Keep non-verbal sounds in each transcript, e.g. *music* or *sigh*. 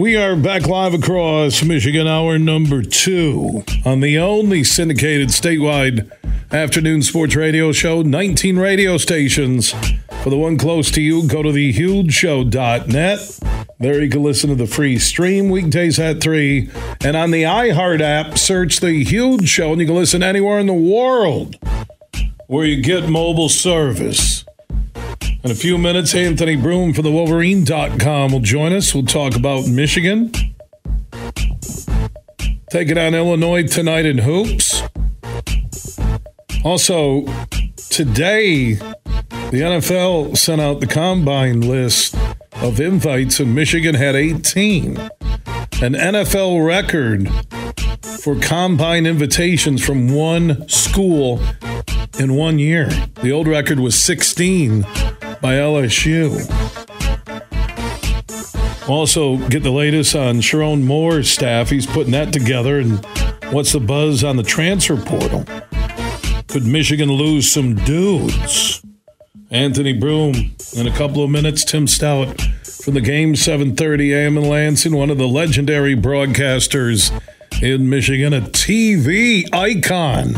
We are back live across Michigan, hour number two on the only syndicated statewide afternoon sports radio show, 19 radio stations. For the one close to you, go to thehugeshow.net. There you can listen to the free stream weekdays at 3. And on the iHeart app, search The Huge Show, and you can listen anywhere in the world where you get mobile service. In a few minutes, Anthony Broome for the Wolverine.com will join us. We'll talk about Michigan. Taking on Illinois tonight in hoops. Also, today, the NFL sent out the combine list of invites, and Michigan had 18. An NFL record for combine invitations from one school in one year. The old record was 16 by LSU. Also, get the latest on Sherrone Moore's staff. He's putting that together. And what's the buzz on the transfer portal? Could Michigan lose some dudes? Anthony Broome in a couple of minutes. Tim Staudt from the game 7:30 a.m. in Lansing, one of the legendary broadcasters in Michigan, a TV icon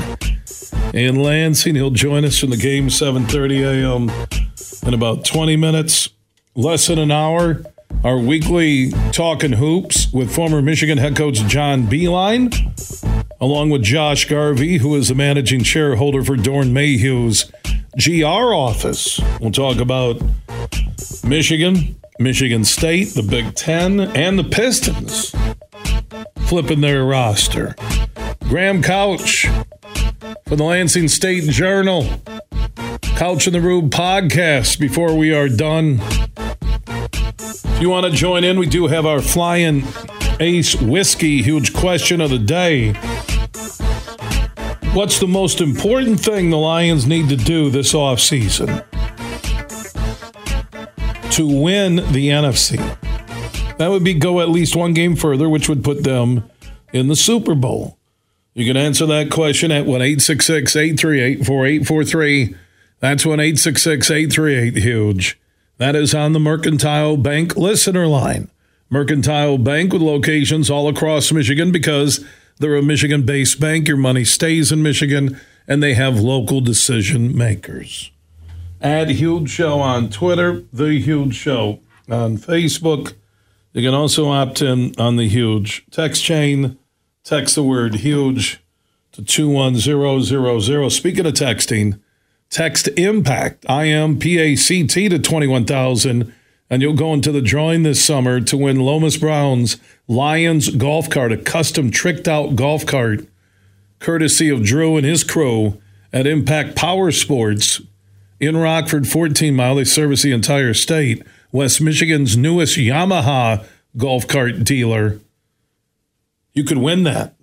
in Lansing. He'll join us from the game 7:30 a.m in about 20 minutes, less than an hour. Our weekly Talking Hoops with former Michigan head coach John Beilein, along with Josh Garvey, who is the managing shareholder for Doeren Mayhew's GR office. We'll talk about Michigan, Michigan State, the Big Ten, and the Pistons flipping their roster. Graham Couch for the Lansing State Journal Couch in the Room podcast before we are done. If you want to join in, we do have our flying ace whiskey huge question of the day. What's the most important thing the Lions need to do this offseason to win the NFC? That would be go at least one game further, which would put them in the Super Bowl. You can answer that question at 1 838 4843. That's 1 838 Huge. That is on the Mercantile Bank listener line. Mercantile Bank with locations all across Michigan because they're a Michigan based bank. Your money stays in Michigan and they have local decision makers. Add Huge Show on Twitter, The Huge Show on Facebook. You can also opt in on the Huge text chain. Text the word huge to 21000. Speaking of texting, Text IMPACT, I M P A C T, to 21,000, and you'll go into the drawing this summer to win Lomas Brown's Lions golf cart, a custom tricked out golf cart, courtesy of Drew and his crew at Impact Power Sports in Rockford, 14 mile. They service the entire state. West Michigan's newest Yamaha golf cart dealer. You could win that.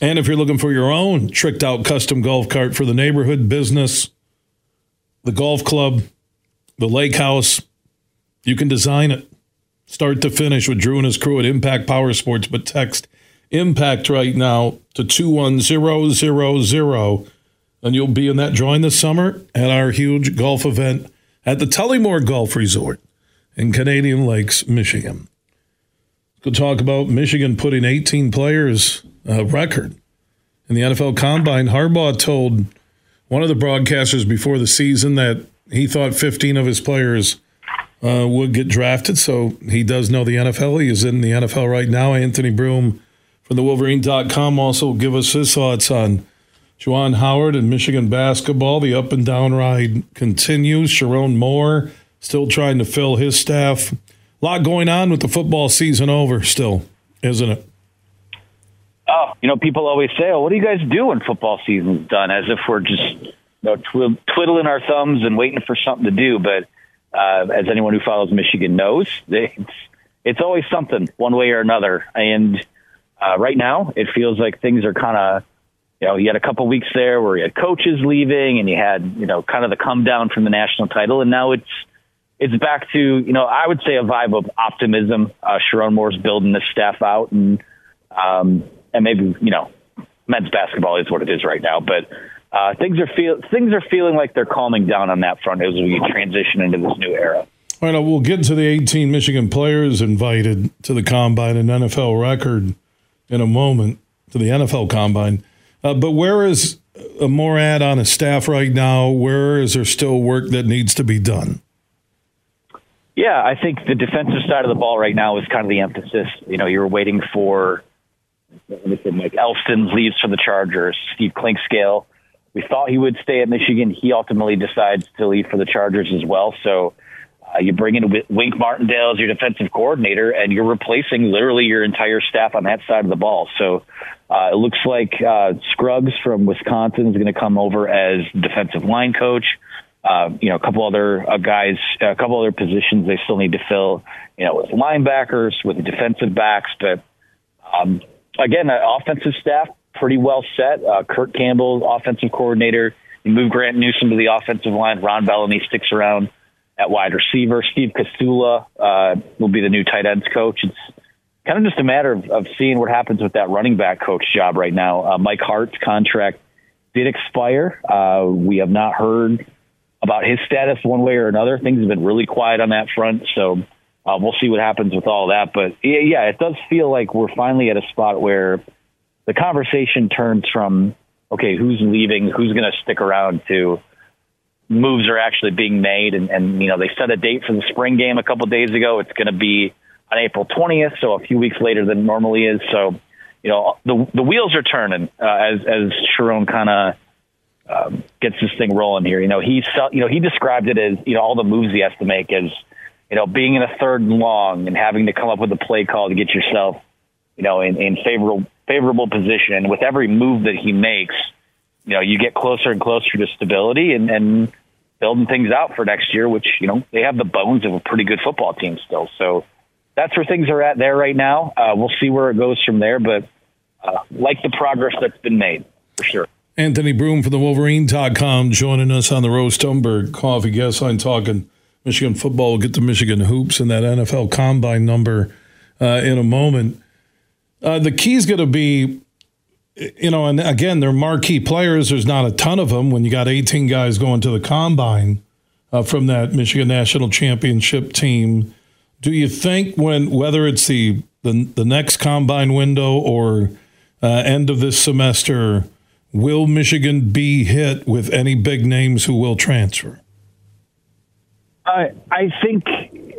And if you're looking for your own tricked out custom golf cart for the neighborhood business, the golf club, the lake house. You can design it start to finish with Drew and his crew at Impact Power Sports, but text Impact right now to 21000 and you'll be in that drawing this summer at our huge golf event at the Tullymore Golf Resort in Canadian Lakes, Michigan. We'll talk about Michigan putting 18 players uh, record in the NFL Combine. Harbaugh told one of the broadcasters before the season that he thought 15 of his players uh, would get drafted. So he does know the NFL. He is in the NFL right now. Anthony Broome from the Wolverine.com also give us his thoughts on Juwan Howard and Michigan basketball. The up and down ride continues. Sherrone Moore still trying to fill his staff. A lot going on with the football season over still, isn't it? Oh, you know, people always say, "Oh, what do you guys do when football season's done?" As if we're just you know, twiddling our thumbs and waiting for something to do. But uh, as anyone who follows Michigan knows, it's it's always something one way or another. And uh, right now, it feels like things are kind of you know, you had a couple weeks there where you had coaches leaving and you had, you know, kind of the come down from the national title. And now it's, it's back to, you know, I would say a vibe of optimism. Uh, Sherrone Moore's building this staff out and, um, and maybe, you know, men's basketball is what it is right now, but, uh, things are feel, things are feeling like they're calming down on that front as we transition into this new era. All right, we'll get to the 18 Michigan players invited to the combine and NFL record in a moment to the NFL combine. Uh, but where is a Morad on a staff right now? Where is there still work that needs to be done? Yeah, I think the defensive side of the ball right now is kind of the emphasis. You know, you're waiting for Mike Elston leaves for the Chargers. Steve Clinkscale, we thought he would stay at Michigan. He ultimately decides to leave for the Chargers as well. So uh, you bring in Wink Martindale as your defensive coordinator, and you're replacing literally your entire staff on that side of the ball. So uh, it looks like uh, Scruggs from Wisconsin is going to come over as defensive line coach. Uh, you know, a couple other uh, guys, a couple other positions they still need to fill. You know, with linebackers, with the defensive backs, but um, again, uh, offensive staff pretty well set. Uh, Kirk Campbell, offensive coordinator. You move Grant Newsome to the offensive line. Ron Bellamy sticks around at wide receiver. Steve Casula uh, will be the new tight ends coach. It's kind of just a matter of, of seeing what happens with that running back coach job right now. Uh, Mike Hart's contract did expire. Uh, we have not heard about his status one way or another. Things have been really quiet on that front, so uh, we'll see what happens with all that. But yeah, it does feel like we're finally at a spot where the conversation turns from okay, who's leaving, who's going to stick around, to moves are actually being made. And, and you know, they set a date for the spring game a couple days ago. It's going to be on April 20th, so a few weeks later than normally is. So, you know, the the wheels are turning uh, as as Sherrone kind of um, gets this thing rolling here. You know, he you know he described it as you know all the moves he has to make as you know being in a third and long and having to come up with a play call to get yourself you know in, in favorable favorable position. And with every move that he makes, you know, you get closer and closer to stability and and building things out for next year. Which you know they have the bones of a pretty good football team still. So that's where things are at there right now. Uh, we'll see where it goes from there, but uh, like the progress that's been made for sure. Anthony Broome from the Wolverine.com joining us on the Rose Stoneberg Coffee Guest Line talking Michigan football. We'll get to Michigan hoops and that NFL combine number uh, in a moment. Uh, the key is going to be, you know, and again, they're marquee players. There's not a ton of them when you got 18 guys going to the combine uh, from that Michigan National Championship team do you think when whether it's the the, the next combine window or uh, end of this semester, will Michigan be hit with any big names who will transfer? I I think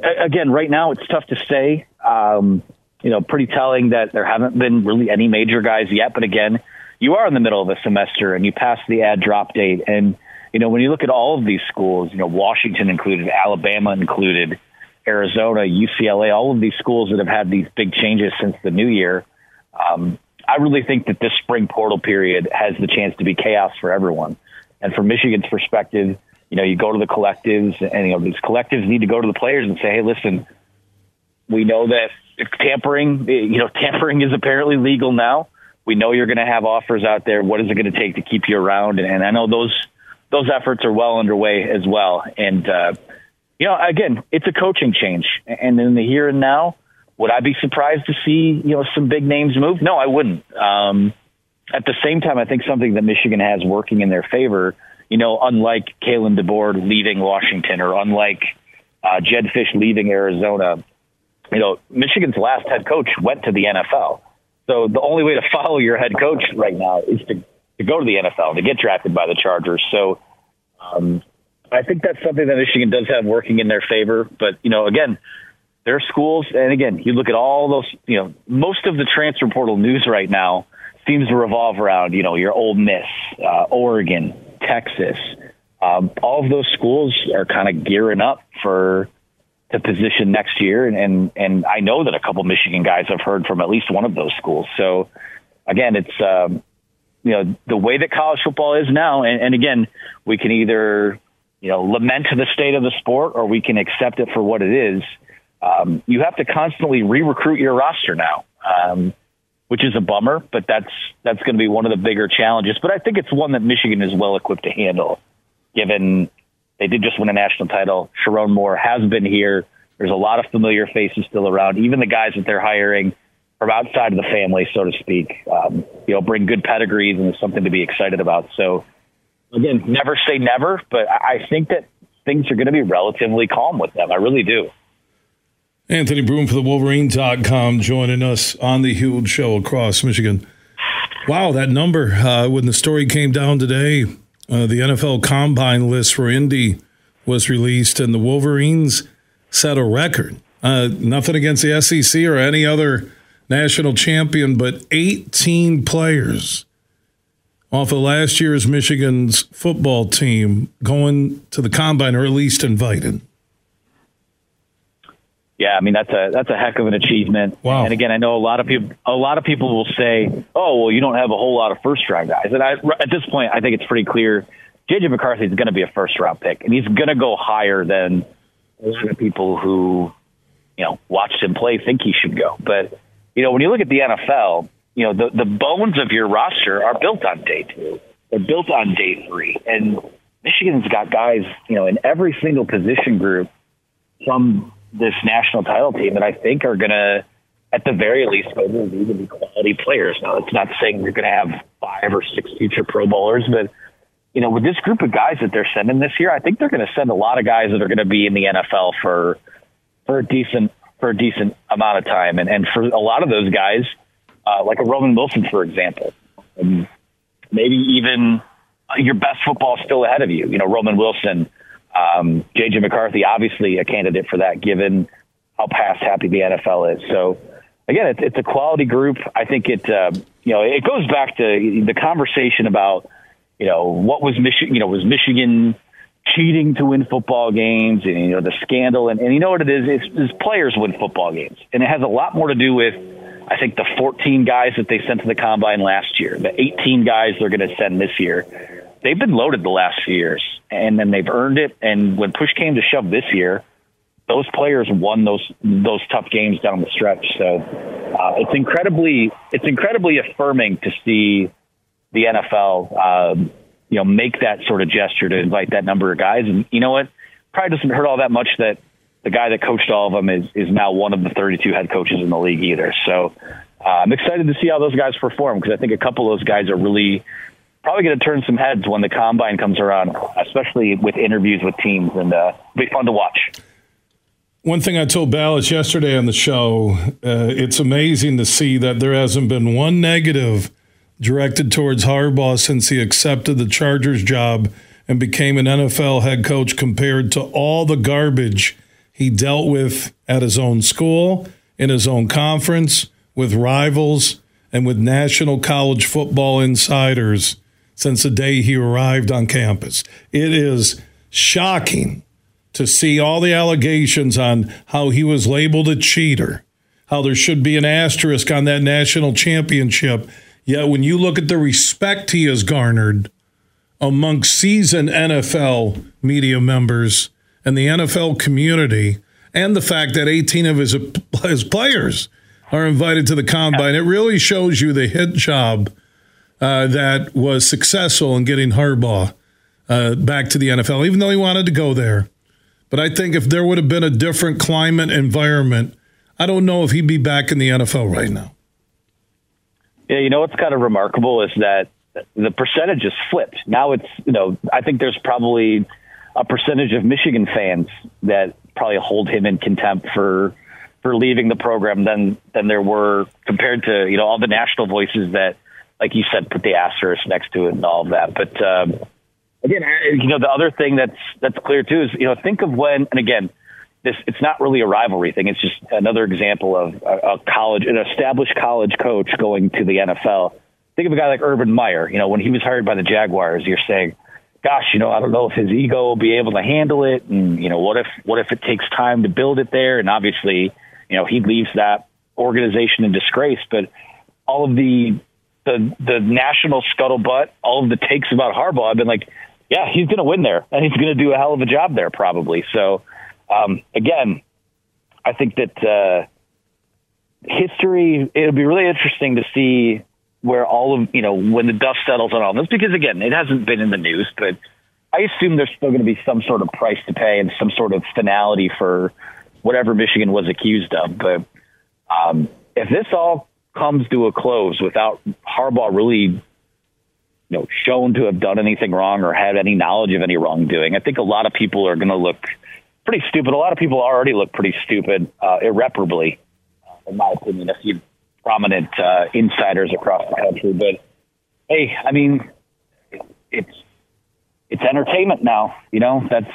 again right now it's tough to say. Um, you know, pretty telling that there haven't been really any major guys yet. But again, you are in the middle of a semester and you pass the ad drop date, and you know when you look at all of these schools, you know Washington included, Alabama included Arizona, UCLA, all of these schools that have had these big changes since the new year. Um, I really think that this spring portal period has the chance to be chaos for everyone. And from Michigan's perspective, you know, you go to the collectives and, you know, these collectives need to go to the players and say, hey, listen, we know that tampering, you know, *laughs* tampering is apparently legal now. We know you're going to have offers out there. What is it going to take to keep you around? And, and I know those those efforts are well underway as well. And uh, you know, again, it's a coaching change. And in the here and now, would I be surprised to see, you know, some big names move? No, I wouldn't. Um, at the same time, I think something that Michigan has working in their favor, you know, unlike Kalen DeBoer leaving Washington or unlike uh, Jedd Fisch leaving Arizona, you know, Michigan's last head coach went to the NFL. So the only way to follow your head coach right now is to, to go to the NFL, to get drafted by the Chargers. So, um, I think that's something that Michigan does have working in their favor. But you know, again, their schools, and again, you look at all those. You know, most of the transfer portal news right now seems to revolve around you know your Ole Miss, uh, Oregon, Texas. Um, all of those schools are kind of gearing up for the position next year, and, and and I know that a couple Michigan guys have heard from at least one of those schools. So again, it's um, you know the way that college football is now, and, and again, we can either you know lament the state of the sport or we can accept it for what it is. Um, you have to constantly re-recruit your roster now, um, which is a bummer, but that's that's going to be one of the bigger challenges. But I think it's one that Michigan is well equipped to handle, given they did just win a national title. Sherrone Moore has been here. There's a lot of familiar faces still around. Even the guys that they're hiring from outside of the family, so to speak, um, you know, bring good pedigrees and it's something to be excited about. So, again, never say never, but I think that things are going to be relatively calm with them. I really do. Anthony Broome for the Wolverine.com joining us on the huge show across Michigan. Wow, that number uh, when the story came down today, uh, the NFL Combine list for Indy was released, and the Wolverines set a record. Uh, nothing against the SEC or any other national champion, but 18 players off of last year's Michigan's football team going to the combine or at least invited. Yeah, I mean that's a that's a heck of an achievement. Wow. And again, I know a lot of people a lot of people will say, "Oh, well, you don't have a whole lot of first round guys." And I, at this point, I think it's pretty clear JJ McCarthy is going to be a first round pick, and he's going to go higher than a lot of people who you know watched him play think he should go. But you know, when you look at the NFL, you know the the bones of your roster are built on day two. They're built on day three, and Michigan's got guys, you know, in every single position group from this national title team that I think are going to, at the very least, go to the league and be quality players. Now, it's not saying you're going to have five or six future Pro Bowlers, but you know, with this group of guys that they're sending this year, I think they're going to send a lot of guys that are going to be in the NFL for for a decent for a decent amount of time, and and for a lot of those guys, uh, like a Roman Wilson, for example, and maybe even your best football is still ahead of you. You know, Roman Wilson um, JJ McCarthy, obviously a candidate for that, given how pass happy the NFL is. So again, it's, it's a quality group. I think it, uh, you know, it goes back to the conversation about, you know, what was Michigan, you know, was Michigan cheating to win football games and, you know, the scandal. And, and you know what it is? It's, it's players win football games. And it has a lot more to do with, I think, the 14 guys that they sent to the combine last year, the 18 guys they're going to send this year. They've been loaded the last few years and then they've earned it. And when push came to shove this year, those players won those those tough games down the stretch. So uh, it's incredibly it's incredibly affirming to see the NFL um, you know make that sort of gesture to invite that number of guys. And you know what? Probably doesn't hurt all that much that the guy that coached all of them is is now one of the 32 head coaches in the league either. So uh, I'm excited to see how those guys perform because I think a couple of those guys are really probably going to turn some heads when the combine comes around, especially with interviews with teams, and uh, be fun to watch. One thing I told Balas yesterday on the show, uh, it's amazing to see that there hasn't been one negative directed towards Harbaugh since he accepted the Chargers job and became an NFL head coach compared to all the garbage he dealt with at his own school, in his own conference, with rivals, and with national college football insiders since the day he arrived on campus. It is shocking to see all the allegations on how he was labeled a cheater, how there should be an asterisk on that national championship. Yet when you look at the respect he has garnered among seasoned NFL media members and the NFL community, and the fact that 18 of his, his players are invited to the combine, it really shows you the hit job uh, that was successful in getting Harbaugh uh, back to the NFL, even though he wanted to go there. But I think if there would have been a different climate environment, I don't know if he'd be back in the NFL right now. Yeah, you know what's kind of remarkable is that the percentage flipped. Now it's, you know, I think there's probably a percentage of Michigan fans that probably hold him in contempt for for leaving the program than than there were compared to, you know, all the national voices that like you said, put the asterisk next to it and all of that. But um, again, you know, the other thing that's that's clear too is you know think of when, and again, this it's not really a rivalry thing. It's just another example of a, a college, an established college coach going to the NFL. Think of a guy like Urban Meyer. You know, when he was hired by the Jaguars, you're saying, "Gosh, you know, I don't know if his ego will be able to handle it, and you know, what if what if it takes time to build it there?" And obviously, you know, he leaves that organization in disgrace. But all of the the the national scuttlebutt, all of the takes about Harbaugh, I've been like, yeah, he's going to win there, and he's going to do a hell of a job there, probably. So, um, again, I think that uh, history. It'll be really interesting to see where all of you know when the dust settles on all this, because again, it hasn't been in the news, but I assume there's still going to be some sort of price to pay and some sort of finality for whatever Michigan was accused of. But um, if this all comes to a close without Harbaugh really you know, shown to have done anything wrong or had any knowledge of any wrongdoing. I think a lot of people are going to look pretty stupid. A lot of people already look pretty stupid, uh, irreparably, uh, in my opinion. A few prominent uh, insiders across the country, but hey, I mean, it's it's entertainment now. You know, that's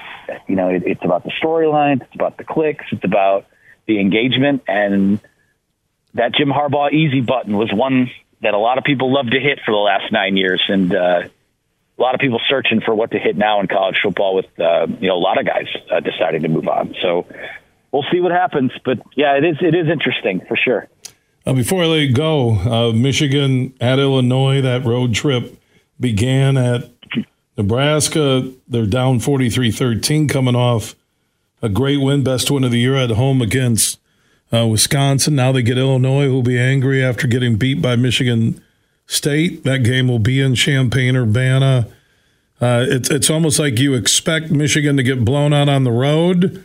you know, it, it's about the storyline, it's about the clicks, it's about the engagement, and that Jim Harbaugh easy button was one that a lot of people love to hit for the last nine years, and uh, a lot of people searching for what to hit now in college football. With uh, you know a lot of guys uh, deciding to move on, so we'll see what happens. But yeah, it is it is interesting for sure. Uh, before I let you go, uh, Michigan at Illinois, that road trip began at Nebraska. They're down 43 13, coming off a great win, best win of the year at home against uh, Wisconsin. Now they get Illinois, who'll be angry after getting beat by Michigan State. That game will be in Champaign Urbana. Uh, it's it's almost like you expect Michigan to get blown out on the road,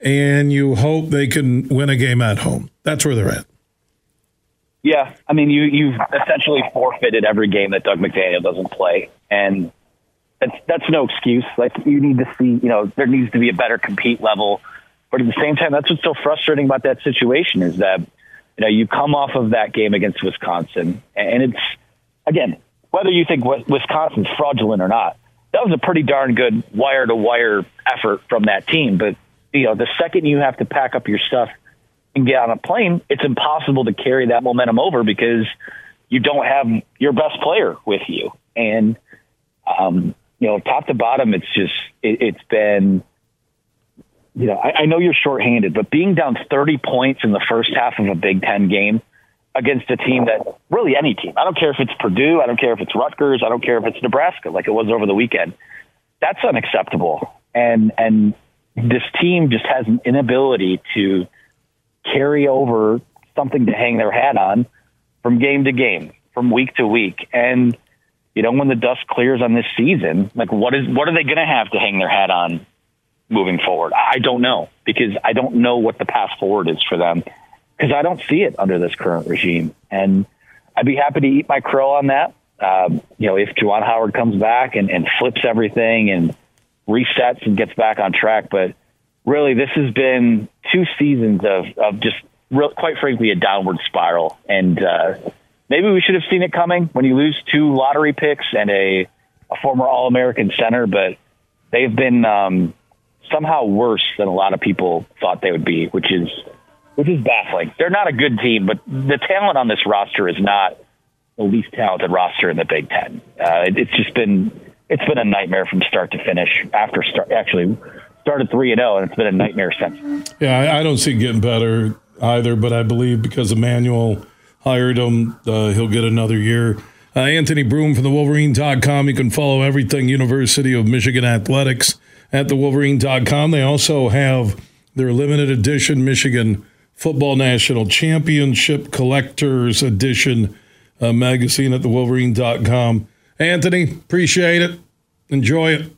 and you hope they can win a game at home. That's where they're at. Yeah, I mean, you you've essentially forfeited every game that Dug McDaniel doesn't play, and that's that's no excuse. Like you need to see, you know, there needs to be a better compete level but at the same time, that's what's so frustrating about that situation is that, you know, you come off of that game against Wisconsin, and it's, again, whether you think Wisconsin's fraudulent or not, that was a pretty darn good wire to wire effort from that team. But, you know, the second you have to pack up your stuff and get on a plane, it's impossible to carry that momentum over because you don't have your best player with you. And, um, you know, top to bottom, it's just, it, it's been, you know, I, I know you're shorthanded, but being down 30 points in the first half of a Big Ten game against a team that really any team, I don't care if it's Purdue, I don't care if it's Rutgers, I don't care if it's Nebraska, like it was over the weekend. That's unacceptable. And and this team just has an inability to carry over something to hang their hat on from game to game, from week to week. And you know, when the dust clears on this season, like what is what are they going to have to hang their hat on moving forward? I don't know because I don't know what the path forward is for them because I don't see it under this current regime. And I'd be happy to eat my crow on that. Um, you know, if Juwan Howard comes back and, and flips everything and resets and gets back on track. But really, this has been two seasons of, of just real, quite frankly, a downward spiral. And uh, maybe we should have seen it coming when you lose two lottery picks and a, a former All American center, but they've been um, somehow worse than a lot of people thought they would be, which is which is baffling. They're not a good team, but the talent on this roster is not the least talented roster in the Big Ten. Uh, it, it's just been it's been a nightmare from start to finish. After start, actually started three and zero, and it's been a nightmare since. Yeah, I, I don't see getting better either, but I believe because Emmanuel hired him, uh, he'll get another year. Uh, Anthony Broome from the Wolverine.com. You can follow everything University of Michigan Athletics at thewolverine.com. They also have their limited edition Michigan Football National Championship Collectors Edition uh, magazine at thewolverine.com. Anthony, appreciate it. Enjoy it.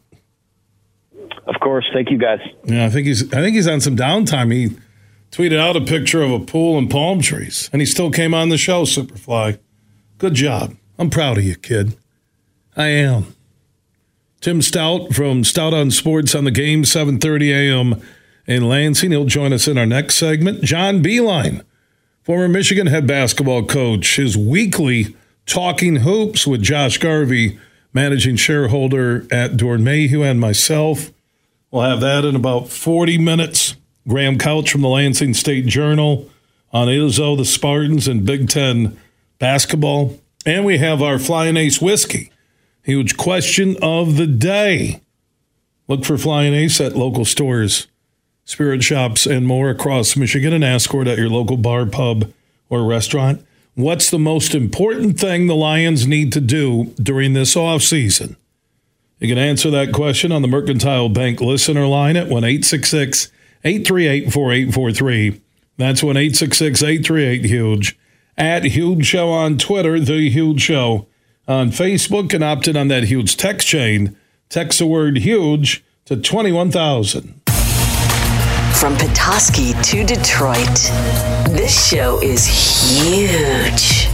Of course. Thank you, guys. Yeah, I think he's I think he's on some downtime. He tweeted out a picture of a pool and palm trees, and he still came on the show, Superfly. Good job. I'm proud of you, kid. I am. Tim Staudt from Staudt on Sports on the game, 7:30 a.m. in Lansing. He'll join us in our next segment. John Beilein, former Michigan head basketball coach, his weekly Talking Hoops with Josh Garvey managing shareholder at Doeren Mayhew, and myself. We'll have that in about 40 minutes. Graham Couch from the Lansing State Journal on Izzo, the Spartans, and Big Ten basketball. And we have our Flying Ace whiskey. Huge question of the day. Look for Flying Ace at local stores, spirit shops, and more across Michigan and ask Court at your local bar, pub, or restaurant. What's the most important thing the Lions need to do during this offseason? You can answer that question on the Mercantile Bank listener line at 1 838 4843. That's 1 838 Huge. At Huge Show on Twitter, The Huge Show on Facebook, and opt in on that huge text chain. Text the word huge to 21,000. From Petoskey to Detroit, this show is huge.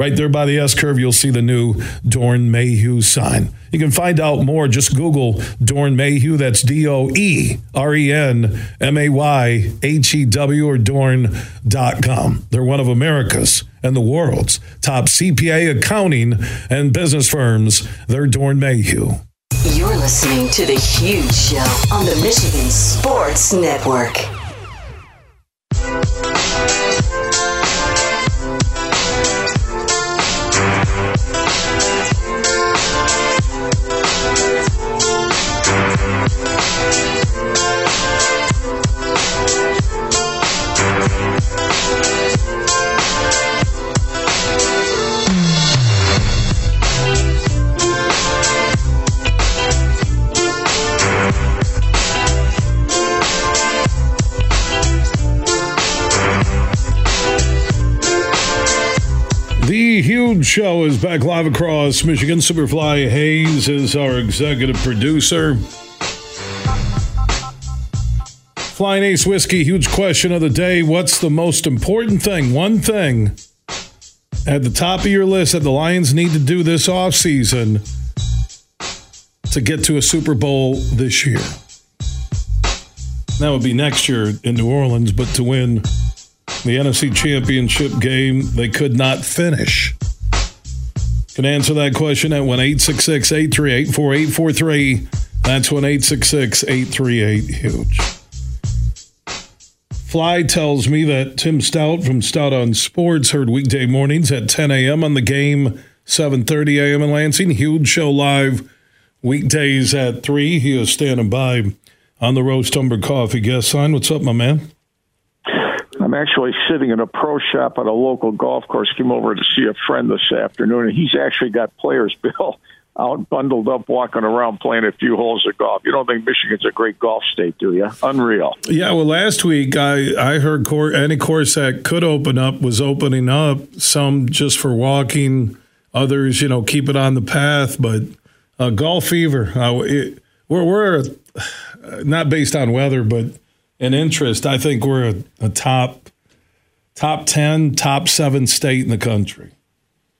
Right there by the S curve, you'll see the new Doeren Mayhew sign. You can find out more. Just Google Doeren Mayhew. That's D O E R E N M A Y H E W or Doeren.com. They're one of America's and the world's top CPA accounting and business firms. They're Doeren Mayhew. You're listening to The Huge Show on the Michigan Sports Network. The huge show is back live across Michigan. Superfly Hayes is our executive producer. Flying Ace Whiskey, huge question of the day. What's the most important thing? One thing at the top of your list that the Lions need to do this offseason to get to a Super Bowl this year. That would be next year in New Orleans, but to win the NFC Championship game, they could not finish. Can answer that question at 1 838 4843. That's 1 838 Huge. Fly tells me that Tim Staudt from Staudt on Sports heard weekday mornings at 10 a.m. on the game, 7:30 a.m. in Lansing. Huge show live weekdays at 3. He is standing by on the Rose Tumbler Coffee guest line. What's up, my man? I'm actually sitting in a pro shop at a local golf course. Came over to see a friend this afternoon, and he's actually got players, *laughs* Bill, out bundled up, walking around playing a few holes of golf. You don't think Michigan's a great golf state, do you? Unreal. Yeah, well, last week I, I heard cor- any course that could open up was opening up, some just for walking, others, you know, keep it on the path. But uh, golf fever, uh, it, we're, we're not based on weather, but an interest. I think we're a, a top top ten, top seven state in the country.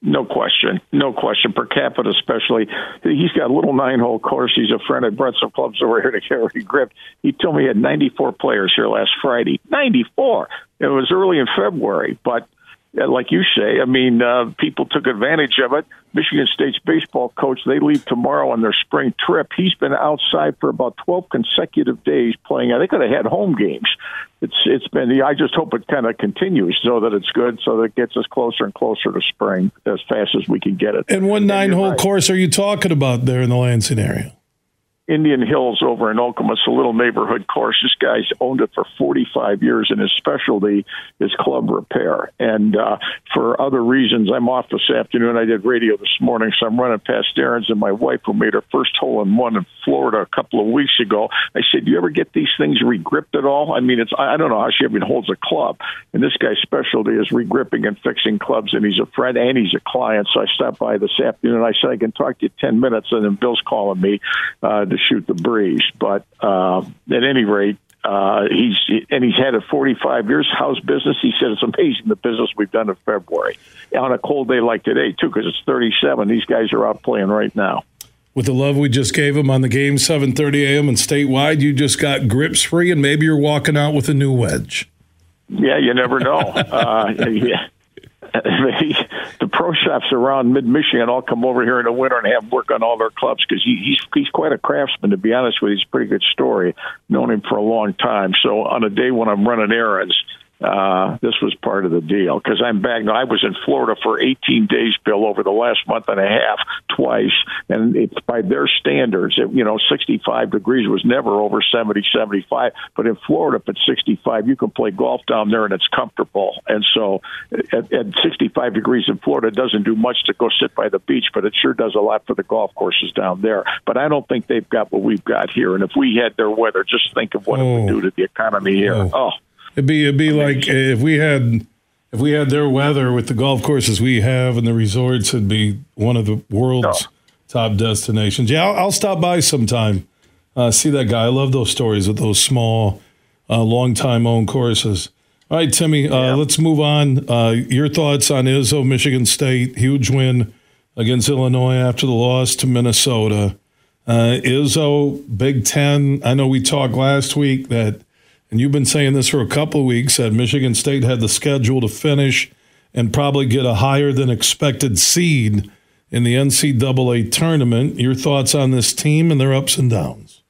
No question. No question. Per capita, especially. He's got a little nine hole course. He's a friend. Brought some clubs over here to carry grip. He told me he had 94 players here last Friday. 94. It was early in February, but like you say, I mean, uh, people took advantage of it. Michigan State's baseball coach, they leave tomorrow on their spring trip. He's been outside for about 12 consecutive days playing. They could have had home games. It's it's been. I just hope it kind of continues so that it's good, so that it gets us closer and closer to spring as fast as we can get it. And what nine hole right. course are you talking about there in the Lansing area? Indian Hills over in Okemos, a little neighborhood course. This guy's owned it for 45 years, and his specialty is club repair. And uh, for other reasons, I'm off this afternoon. I did radio this morning, so I'm running past errands. And my wife, who made her first hole in one in Florida a couple of weeks ago, I said, "Do you ever get these things regripped at all?" I mean, it's I don't know how she even holds a club. And this guy's specialty is regripping and fixing clubs, and he's a friend and he's a client. So I stopped by this afternoon. And I said, "I can talk to you 10 minutes," and then Bill's calling me uh, to shoot the breeze. But uh, at any rate, uh, he's and he's had a 45 years house business. He said it's amazing the business we've done in February on a cold day like today too, because it's 37. These guys are out playing right now. With the love we just gave him on the game 7:30 a.m. and statewide, you just got grips free, and maybe you're walking out with a new wedge. Yeah, you never know. uh, *laughs* yeah *laughs* the pro shops around mid Michigan all come over here in the winter and have work on all their clubs because he, he's he's quite a craftsman. To be honest with you, he's a pretty good story. Known him for a long time. So on a day when I'm running errands, uh, this was part of the deal because I'm back. Now, I was in Florida for 18 days, Bill, over the last month and a half, twice, and it's by their standards. It, you know, 65 degrees was never over 70, 75. But in Florida, if it's 65, you can play golf down there and it's comfortable. And so, at, at 65 degrees in Florida, it doesn't do much to go sit by the beach, but it sure does a lot for the golf courses down there. But I don't think they've got what we've got here. And if we had their weather, just think of what oh. it would do to the economy here. oh. oh It'd be it'd be like if we had if we had their weather with the golf courses we have and the resorts, it'd be one of the world's oh. top destinations. Yeah, I'll, I'll, stop by sometime. Uh, see that guy. I love those stories with those small, uh, long time owned courses. All right, Timmy, uh, yeah. let's move on. Uh, your thoughts on Izzo, Michigan State, huge win against Illinois after the loss to Minnesota. Uh, Izzo, Big Ten. I know we talked last week that and you've been saying this for a couple of weeks, that Michigan State had the schedule to finish and probably get a higher than expected seed in the NCAA tournament. Your thoughts on this team and their ups and downs?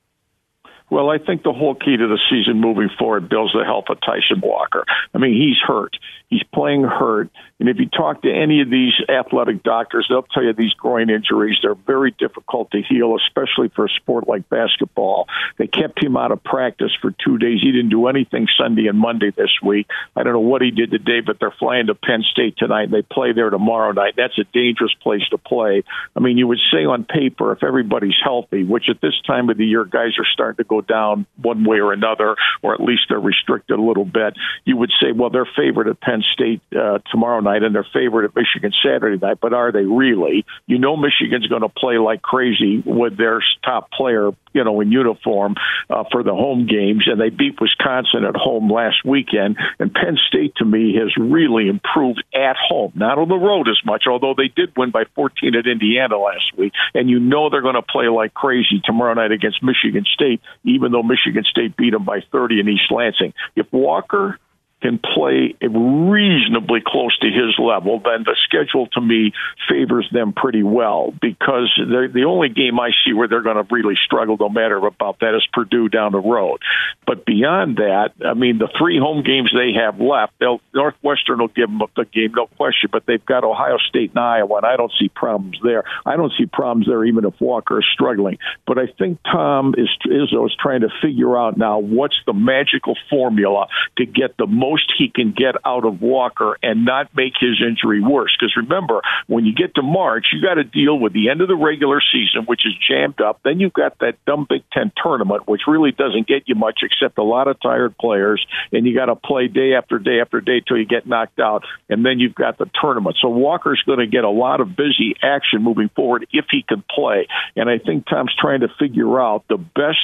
Well, I think the whole key to the season moving forward, Bill's the help of Tyson Walker. I mean, he's hurt. He's playing hurt. And if you talk to any of these athletic doctors, they'll tell you these groin injuries, they're very difficult to heal, especially for a sport like basketball. They kept him out of practice for two days. He didn't do anything Sunday and Monday this week. I don't know what he did today, but they're flying to Penn State tonight. They play there tomorrow night. That's a dangerous place to play. I mean, you would say on paper, if everybody's healthy, which at this time of the year, guys are starting to go down one way or another, or at least they're restricted a little bit, you would say, well, they're favored at Penn State uh, tomorrow night and they're favored at Michigan Saturday night, but are they really? You know, Michigan's going to play like crazy with their top player, you know, in uniform uh, for the home games, and they beat Wisconsin at home last weekend. And Penn State, to me, has really improved at home, not on the road as much, although they did win by 14 at Indiana last week. And you know they're going to play like crazy tomorrow night against Michigan State, even though Michigan State beat them by 30 in East Lansing. If Walker can play reasonably close to his level, then the schedule to me favors them pretty well because the only game I see where they're going to really struggle, no matter about that, is Purdue down the road. But beyond that, I mean, the three home games they have left, they'll, Northwestern will give them a game, no question. But they've got Ohio State and Iowa, and I don't see problems there. I don't see problems there, even if Walker is struggling. But I think Tom is Izzo is trying to figure out now what's the magical formula to get the most he can get out of Walker and not make his injury worse. Because remember, when you get to March, you got to deal with the end of the regular season, which is jammed up. Then you've got that dumb Big Ten tournament, which really doesn't get you much except a lot of tired players, and you got to play day after day after day till you get knocked out, and then you've got the tournament. So Walker's going to get a lot of busy action moving forward if he can play, and I think Tom's trying to figure out the best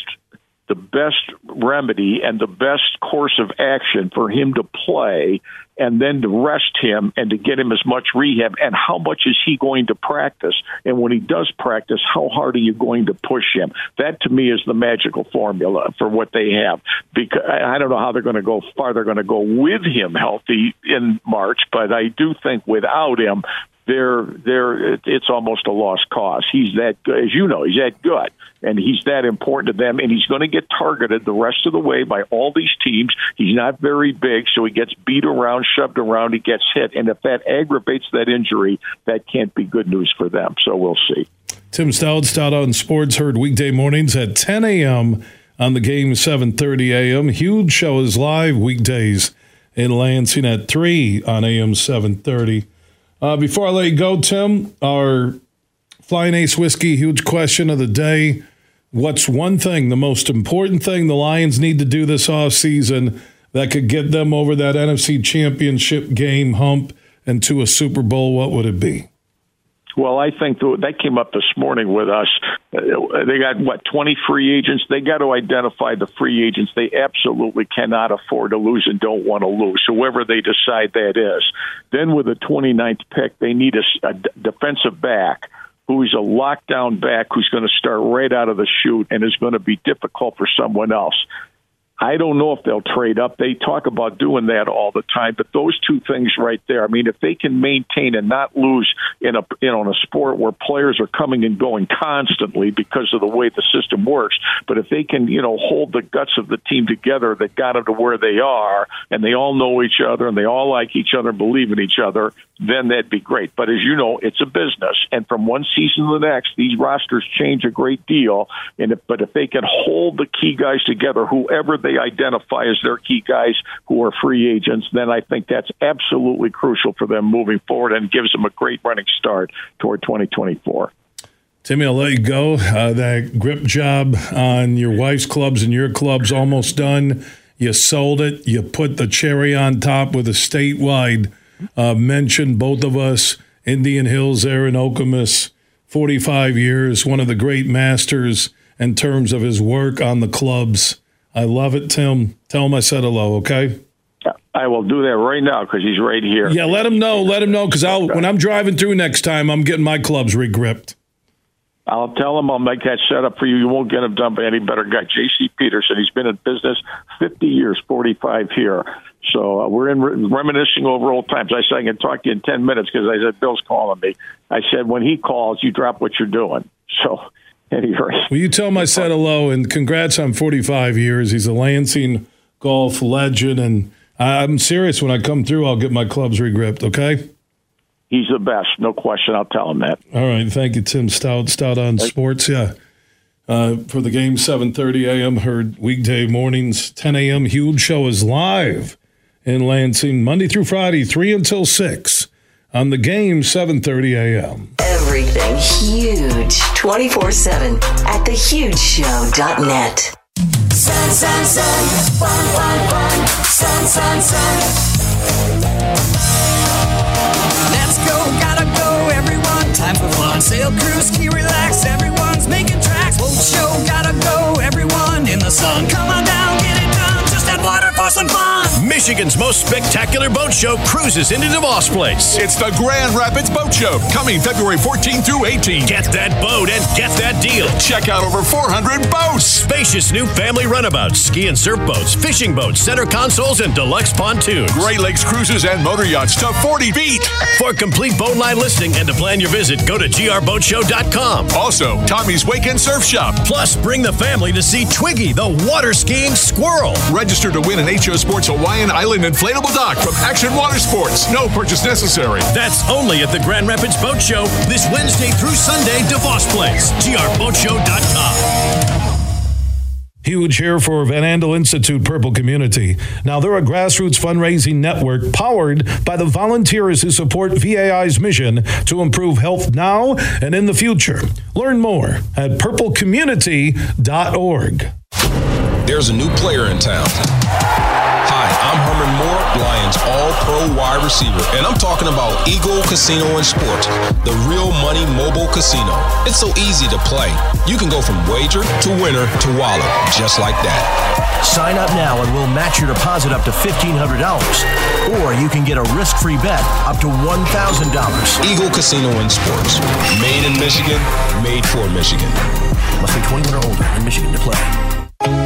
the best remedy and the best course of action for him to play and then to rest him and to get him as much rehab. And how much is he going to practice? And when he does practice how hard are you going to push him? That to me is the magical formula for what they have. Because I don't know how they're going to go far they're going to go with him healthy in March but I do think without him they're they're it's almost a lost cause. He's that as you know, he's that good and he's that important to them and he's going to get targeted the rest of the way by all these teams. He's not very big, so he gets beat around, shoved around, he gets hit and if that aggravates that injury, that can't be good news for them. So we'll see. Tim Staudt, Stout on Sports, heard weekday mornings at 10 a.m. on the game 7:30 a.m. Huge show is live weekdays in Lansing at 3 on AM 730. Uh, before I let you go, Tim, our Flying Ace Whiskey huge question of the day. What's one thing, the most important thing the Lions need to do this off season that could get them over that NFC championship game hump and to a Super Bowl? What would it be? Well, I think that came up this morning with us. Uh, they got what twenty free agents. They got to identify the free agents they absolutely cannot afford to lose and don't want to lose. Whoever they decide that is. Then with the 29th pick, they need a, a defensive back who's a lockdown back who's going to start right out of the chute and is going to be difficult for someone else. I don't know if they'll trade up. They talk about doing that all the time, but those two things right there. I mean, if they can maintain and not lose in a you know in a sport where players are coming and going constantly because of the way the system works, but if they can you know hold the guts of the team together that got them to where they are, and they all know each other and they all like each other, and believe in each other, then that'd be great. But as you know, it's a business, and from one season to the next, these rosters change a great deal. And if, but if they can hold the key guys together, whoever they identify as their key guys who are free agents, then I think that's absolutely crucial for them moving forward and gives them a great running start toward 2024. Timmy, I'll let you go. Uh, that grip job on your wife's clubs and your clubs almost done. You sold it. You put the cherry on top with a statewide uh, mention. Both of us, Indian Hills in Okemos, 45 years, one of the great masters in terms of his work on the clubs. I love it, Tim. Tell him I said hello, okay? I will do that right now because he's right here. Yeah, let him know. Let him know because I'll when I'm driving through next time, I'm getting my clubs regripped. I'll tell him I'll make that setup for you. You won't get him done by any better guy. J.C. Peterson. He's been in business 50 years, 45 here. So uh, we're in re- reminiscing over old times. I said I can talk to you in 10 minutes because I said Bill's calling me. I said when he calls, you drop what you're doing. So. Will you tell him I said hello and congrats on 45 years. He's a Lansing golf legend, and I'm serious. When I come through, I'll get my clubs regripped. Okay. He's the best, no question. I'll tell him that. All right, thank you, Tim Staudt. Stout on sports, yeah. Uh, for the game, 7:30 a.m. Heard weekday mornings, 10 a.m. Huge show is live in Lansing, Monday through Friday, three until six. On the game, 7:30 a.m. Everything huge, 24/7 at thehugeshow.net. Sun, sun, sun, fun, fun, fun, sun, sun, sun. Let's go, gotta go, everyone. Time for fun. Sail cruise, key relax, everyone's making tracks. Boat show, gotta go, everyone in the sun. Come on down, get it done. Water for some fun. Michigan's most spectacular boat show cruises into DeVos Place. It's the Grand Rapids Boat Show, coming February 14 through 18. Get that boat and get that deal. Check out over 400 boats. Spacious new family runabouts, ski and surf boats, fishing boats, center consoles, and deluxe pontoons. Great Lakes cruises and motor yachts to 40 feet. For complete boat line listing and to plan your visit, go to grboatshow.com. Also, Tommy's Wake and Surf Shop. Plus, bring the family to see Twiggy, the water skiing squirrel. Register to win an HO Sports Hawaiian Island inflatable dock from Action Water Sports. No purchase necessary. That's only at the Grand Rapids Boat Show this Wednesday through Sunday, DeVos Place. grboatshow.com. Huge here for Van Andel Institute Purple Community. Now, they're a grassroots fundraising network powered by the volunteers who support VAI's mission to improve health now and in the future. Learn more at purplecommunity.org. There's a new player in town. Hi, I'm Herman Moore, Lions All Pro wide receiver, and I'm talking about Eagle Casino and Sports, the real money mobile casino. It's so easy to play. You can go from wager to winner to wallet, just like that. Sign up now and we'll match your deposit up to $1,500. Or you can get a risk free bet up to $1,000. Eagle Casino and Sports. Made in Michigan, made for Michigan. Must be 21 or older in Michigan to play.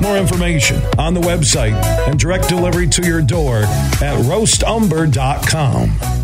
More information on the website and direct delivery to your door at roastumber.com.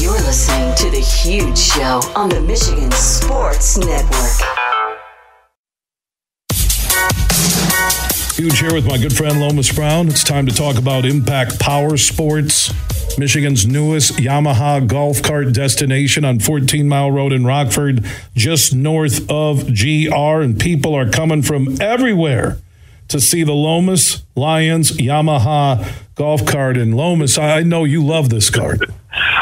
You're listening to The Huge Show on the Michigan Sports Network. Huge here with my good friend Lomas Brown. It's time to talk about Impact Power Sports, Michigan's newest Yamaha golf cart destination on 14 Mile Road in Rockford, just north of GR. And people are coming from everywhere to see the Lomas Lions Yamaha golf cart. And Lomas, I know you love this cart.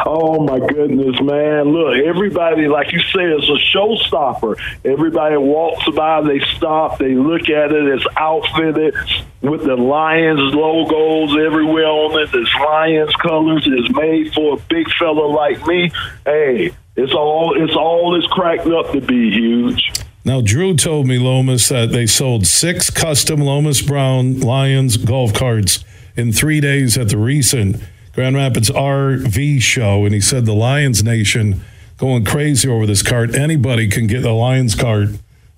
Oh my goodness, man! Look, everybody, like you say, is a showstopper. Everybody walks by, they stop, they look at it. It's outfitted with the Lions logos everywhere on it. It's Lions colors. It's made for a big fella like me. Hey, it's all it's all it's cracked up to be huge. Now, Drew told me, Lomas, that they sold six custom Lomas Brown Lions golf carts in three days at the recent Grand Rapids RV show. And he said the Lions Nation going crazy over this cart. Anybody can get a Lions cart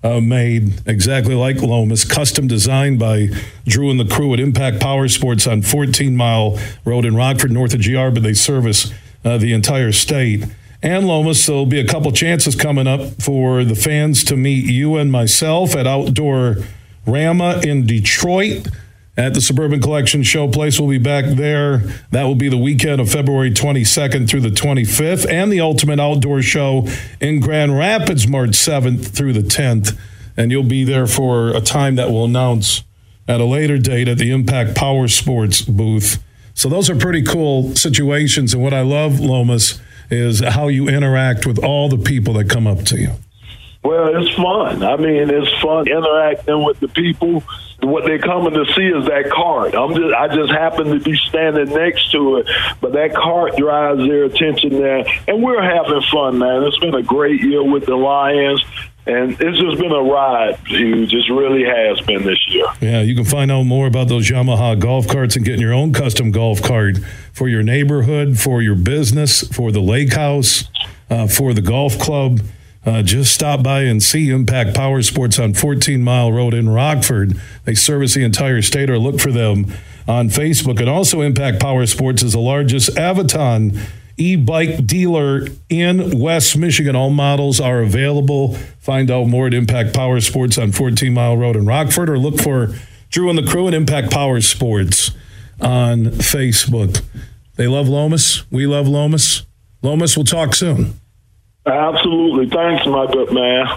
uh, made exactly like Lomas, custom designed by Drew and the crew at Impact Power Sports on 14 Mile Road in Rockford, north of GR, but they service uh, the entire state and Lomas. There'll be a couple chances coming up for the fans to meet you and myself at Outdoor Rama in Detroit at the Suburban Collection Showplace. We'll be back there. That will be the weekend of February 22nd through the 25th, and the Ultimate Outdoor Show in Grand Rapids, March 7th through the 10th. And you'll be there for a time that we'll announce at a later date at the Impact Power Sports booth. So those are pretty cool situations. And what I love, Lomas, is how you interact with all the people that come up to you. Well, it's fun. I mean, it's fun interacting with the people. What they're coming to see is that cart. I'm just, I just happen to be standing next to it, but that cart drives their attention there, and we're having fun, man. It's been a great year with the Lions. And it's just been a ride, huge. It really has been this year. Yeah, you can find out more about those Yamaha golf carts and getting your own custom golf cart for your neighborhood, for your business, for the lake house, uh, for the golf club. Uh, just stop by and see Impact Power Sports on 14 Mile Road in Rockford. They service the entire state, or look for them on Facebook. And also, Impact Power Sports is the largest Aventon e bike dealer in West Michigan. All models are available. Find out more at Impact Power Sports on 14 Mile Road in Rockford or look for Drew and the crew at Impact Power Sports on Facebook. They love Lomas. We love Lomas. Lomas, we'll talk soon. Absolutely. Thanks, my good man.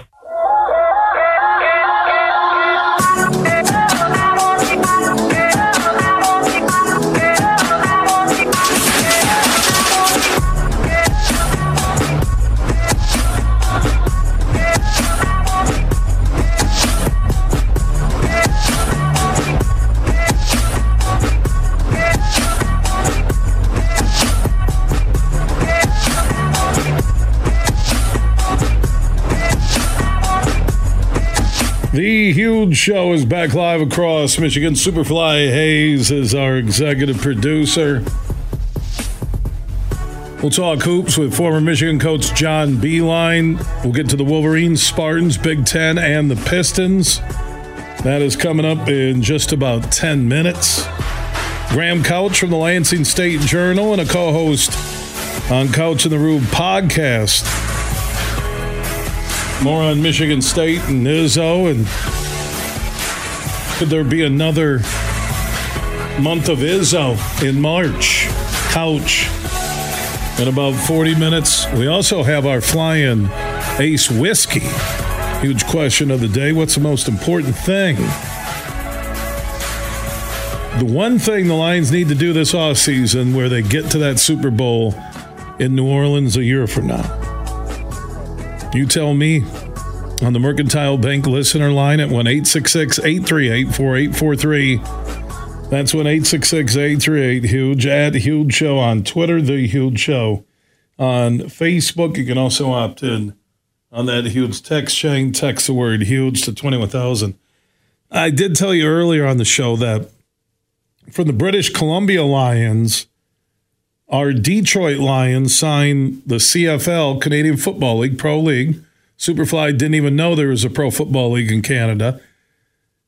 The huge show is back live across Michigan. Superfly Hayes is our executive producer. We'll talk hoops with former Michigan coach John Beilein. We'll get to the Wolverines, Spartans, Big Ten, and the Pistons. That is coming up in just about 10 minutes. Graham Couch from the Lansing State Journal and a co host on Couch in the Room podcast. More on Michigan State and Izzo, and could there be another month of Izzo in March? Couch. In about 40 minutes, we also have our flying ace whiskey. Huge question of the day what's the most important thing? The one thing the Lions need to do this offseason where they get to that Super Bowl in New Orleans a year from now. You tell me on the Mercantile Bank listener line at 1 838 4843. That's 1 838 Huge at Huge Show on Twitter, The Huge Show on Facebook. You can also opt in on that huge text chain. Text the word huge to 21,000. I did tell you earlier on the show that from the British Columbia Lions, our Detroit Lions signed the CFL, Canadian Football League, Pro League. Superfly didn't even know there was a Pro Football League in Canada.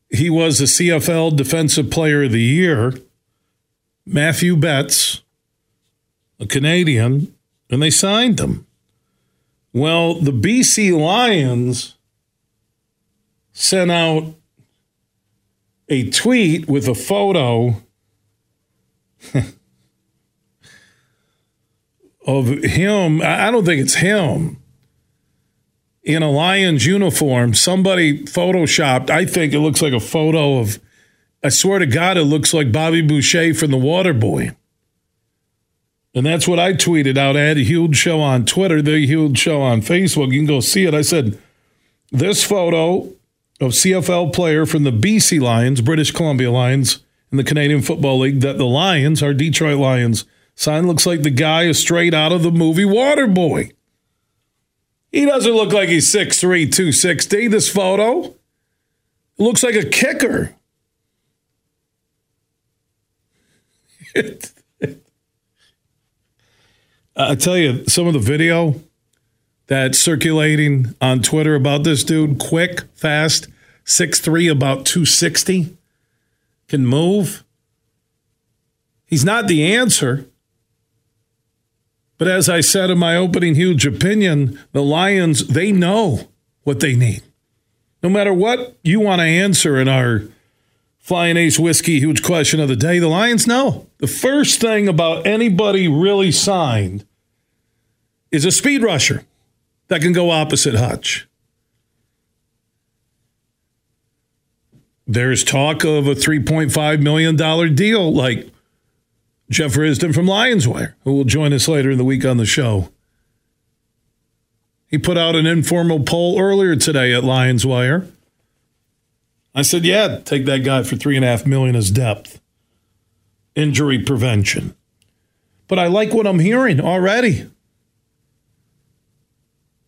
He was the CFL Defensive Player of the Year. Mathieu Betts, a Canadian, and they signed him. Well, the BC Lions sent out a tweet with a photo *laughs* of him. I don't think it's him in a Lions uniform. Somebody photoshopped, I think it looks like a photo of, I swear to God, it looks like Bobby Boucher from The Waterboy. And that's what I tweeted out. I had a huge show on Twitter, the huge show on Facebook. You can go see it. I said, this photo of CFL player from the BC Lions, British Columbia Lions, in the Canadian Football League, that the Lions, our Detroit Lions, sign looks like the guy is straight out of the movie Waterboy. He doesn't look like he's 6'3, 260. This photo looks like a kicker. *laughs* I tell you, some of the video that's circulating on Twitter about this dude, quick, fast, 6'3, about 260, can move. He's not the answer. But as I said in my opening huge opinion, the Lions, they know what they need. No matter what you want to answer in our Flying Ace Whiskey huge question of the day, the Lions know. The first thing about anybody really signed is a speed rusher that can go opposite Hutch. There's talk of a $3.5 million deal like Jeff Risdon from Lions Wire, who will join us later in the week on the show. He put out an informal poll earlier today at Lions Wire. I said, "Yeah, take that guy for three and a half million as depth, injury prevention." But I like what I'm hearing already.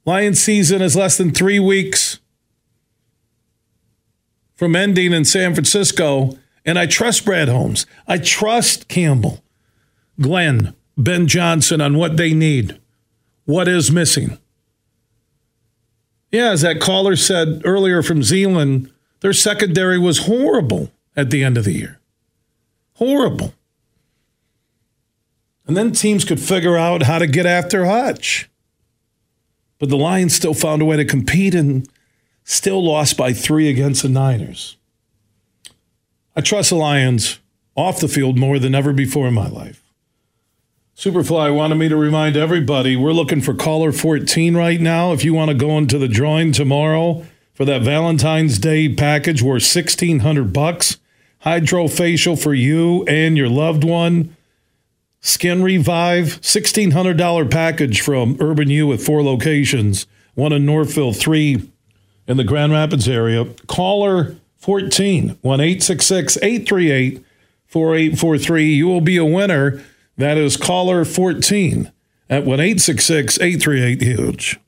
Lions season is less than three weeks from ending in San Francisco, and I trust Brad Holmes. I trust Campbell. Glenn, Ben Johnson on what they need, what is missing. Yeah, as that caller said earlier from Zeeland, their secondary was horrible at the end of the year. Horrible. And then teams could figure out how to get after Hutch. But the Lions still found a way to compete and still lost by three against the Niners. I trust the Lions off the field more than ever before in my life. Superfly wanted me to remind everybody we're looking for caller 14 right now. If you want to go into the drawing tomorrow for that Valentine's Day package worth 1600 bucks, hydrofacial for you and your loved one, Skin Revive, $1600 package from Urban U with four locations, one in Northville, three in the Grand Rapids area. Caller 14 1 838 4843. You will be a winner. That is caller 14 at 1 838 Huge.